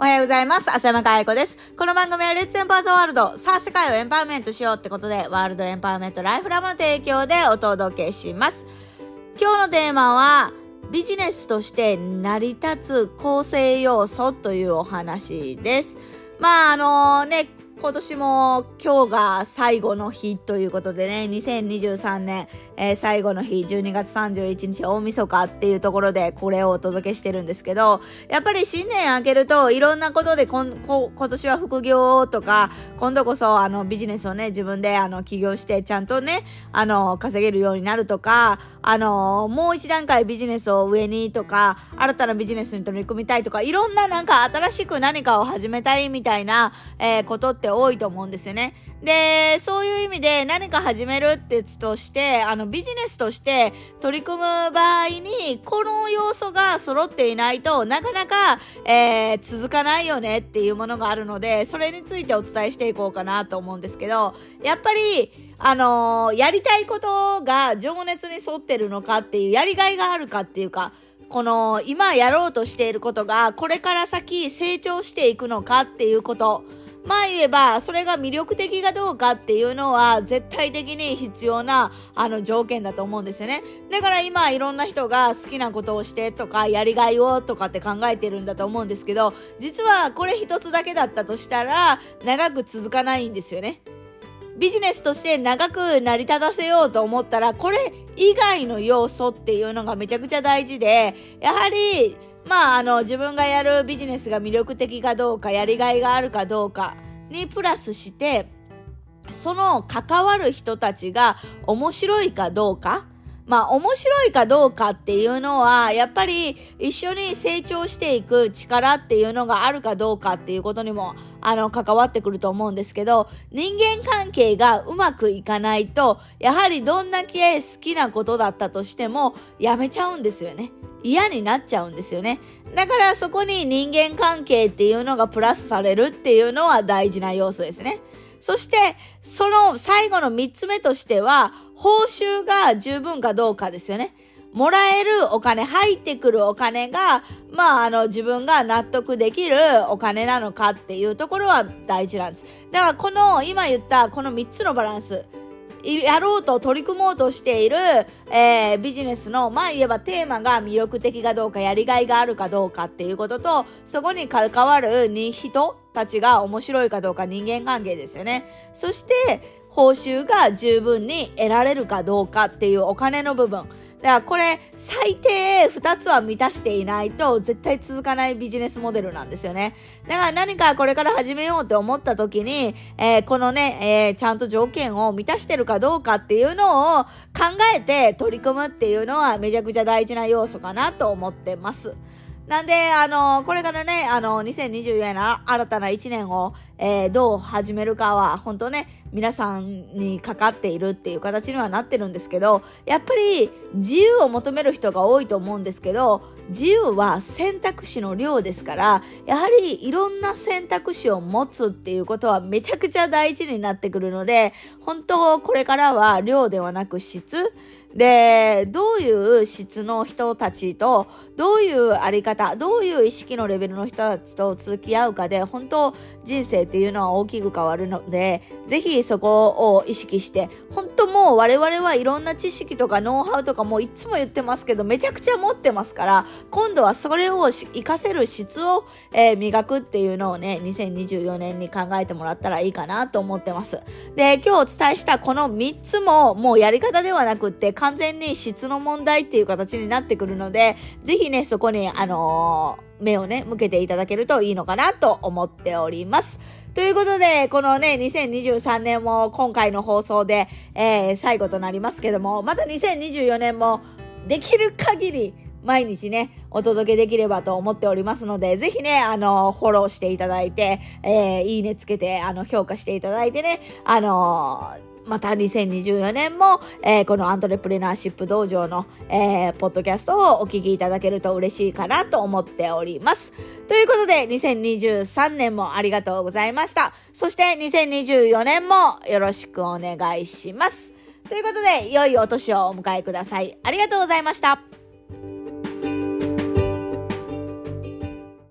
おはようございます。浅山かえ子です。この番組はレッツエンパワーズワールド。さあ、世界をエンパワーメントしようってことで、ワールドエンパワーメントライフラムの提供でお届けします。今日のテーマは、ビジネスとして成り立つ構成要素というお話です。まあ、あのね、今年も今日が最後の日ということでね、2023年、えー、最後の日、12月31日大晦日っていうところでこれをお届けしてるんですけど、やっぱり新年明けるといろんなことでこんこ今年は副業とか、今度こそあのビジネスをね、自分であの起業してちゃんとね、あの稼げるようになるとか、あのもう一段階ビジネスを上にとか、新たなビジネスに取り組みたいとか、いろんななんか新しく何かを始めたいみたいな、えー、ことって多いと思うんですよね。で、そういう意味で何か始めるってやつとして、あのビジネスとして取り組む場合に、この要素が揃っていないとなかなか、えー、続かないよねっていうものがあるので、それについてお伝えしていこうかなと思うんですけど、やっぱり、あのー、やりたいことが情熱に沿ってるのかっていう、やりがいがあるかっていうか、この今やろうとしていることがこれから先成長していくのかっていうこと。まあ言えば、それが魅力的かどうかっていうのは絶対的に必要なあの条件だと思うんですよね。だから今いろんな人が好きなことをしてとか、やりがいをとかって考えてるんだと思うんですけど、実はこれ一つだけだったとしたら、長く続かないんですよね。ビジネスとして長く成り立たせようと思ったら、これ以外の要素っていうのがめちゃくちゃ大事で、やはりまあ、あの、自分がやるビジネスが魅力的かどうか、やりがいがあるかどうかにプラスして、その関わる人たちが面白いかどうか、まあ面白いかどうかっていうのは、やっぱり一緒に成長していく力っていうのがあるかどうかっていうことにも、あの、関わってくると思うんですけど、人間関係がうまくいかないと、やはりどんだけ好きなことだったとしても、やめちゃうんですよね。嫌になっちゃうんですよね。だからそこに人間関係っていうのがプラスされるっていうのは大事な要素ですね。そして、その最後の三つ目としては、報酬が十分かどうかですよね。もらえるお金、入ってくるお金が、まあ、あの、自分が納得できるお金なのかっていうところは大事なんです。だから、この、今言ったこの三つのバランス、やろうと取り組もうとしている、えー、ビジネスの、まあ言えばテーマが魅力的かどうか、やりがいがあるかどうかっていうことと、そこに関わる人たちが面白いかどうか人間関係ですよね。そして、報酬が十分に得られるかどうかっていうお金の部分。だからこれ最低2つは満たしていないと絶対続かないビジネスモデルなんですよね。だから何かこれから始めようって思った時に、えー、このね、えー、ちゃんと条件を満たしてるかどうかっていうのを考えて取り組むっていうのはめちゃくちゃ大事な要素かなと思ってます。なんで、あの、これからね、あの、2024年の新たな1年を、えー、どう始めるかは、本当ね、皆さんにかかっているっていう形にはなってるんですけど、やっぱり自由を求める人が多いと思うんですけど、自由は選択肢の量ですから、やはりいろんな選択肢を持つっていうことはめちゃくちゃ大事になってくるので、本当これからは量ではなく質、で、どういう質の人たちと、どういうあり方、どういう意識のレベルの人たちと付き合うかで、本当人生っていうのは大きく変わるので、ぜひそこを意識して、本当もう我々はいろんな知識とかノウハウとかもいつも言ってますけど、めちゃくちゃ持ってますから、今度はそれを活かせる質を、えー、磨くっていうのをね、2024年に考えてもらったらいいかなと思ってます。で、今日お伝えしたこの3つも、もうやり方ではなくって、完全に質の問題っていう形になってくるので、ぜひね、そこに、あのー、目をね、向けていただけるといいのかなと思っております。ということで、このね、2023年も今回の放送で、えー、最後となりますけども、また2024年もできる限り毎日ね、お届けできればと思っておりますので、ぜひね、あの、フォローしていただいて、えー、いいねつけて、あの、評価していただいてね、あのーまた2024年も、えー、このアントレプレナーシップ道場の、えー、ポッドキャストをお聞きいただけると嬉しいかなと思っております。ということで、2023年もありがとうございました。そして2024年もよろしくお願いします。ということで、良いお年をお迎えください。ありがとうございました。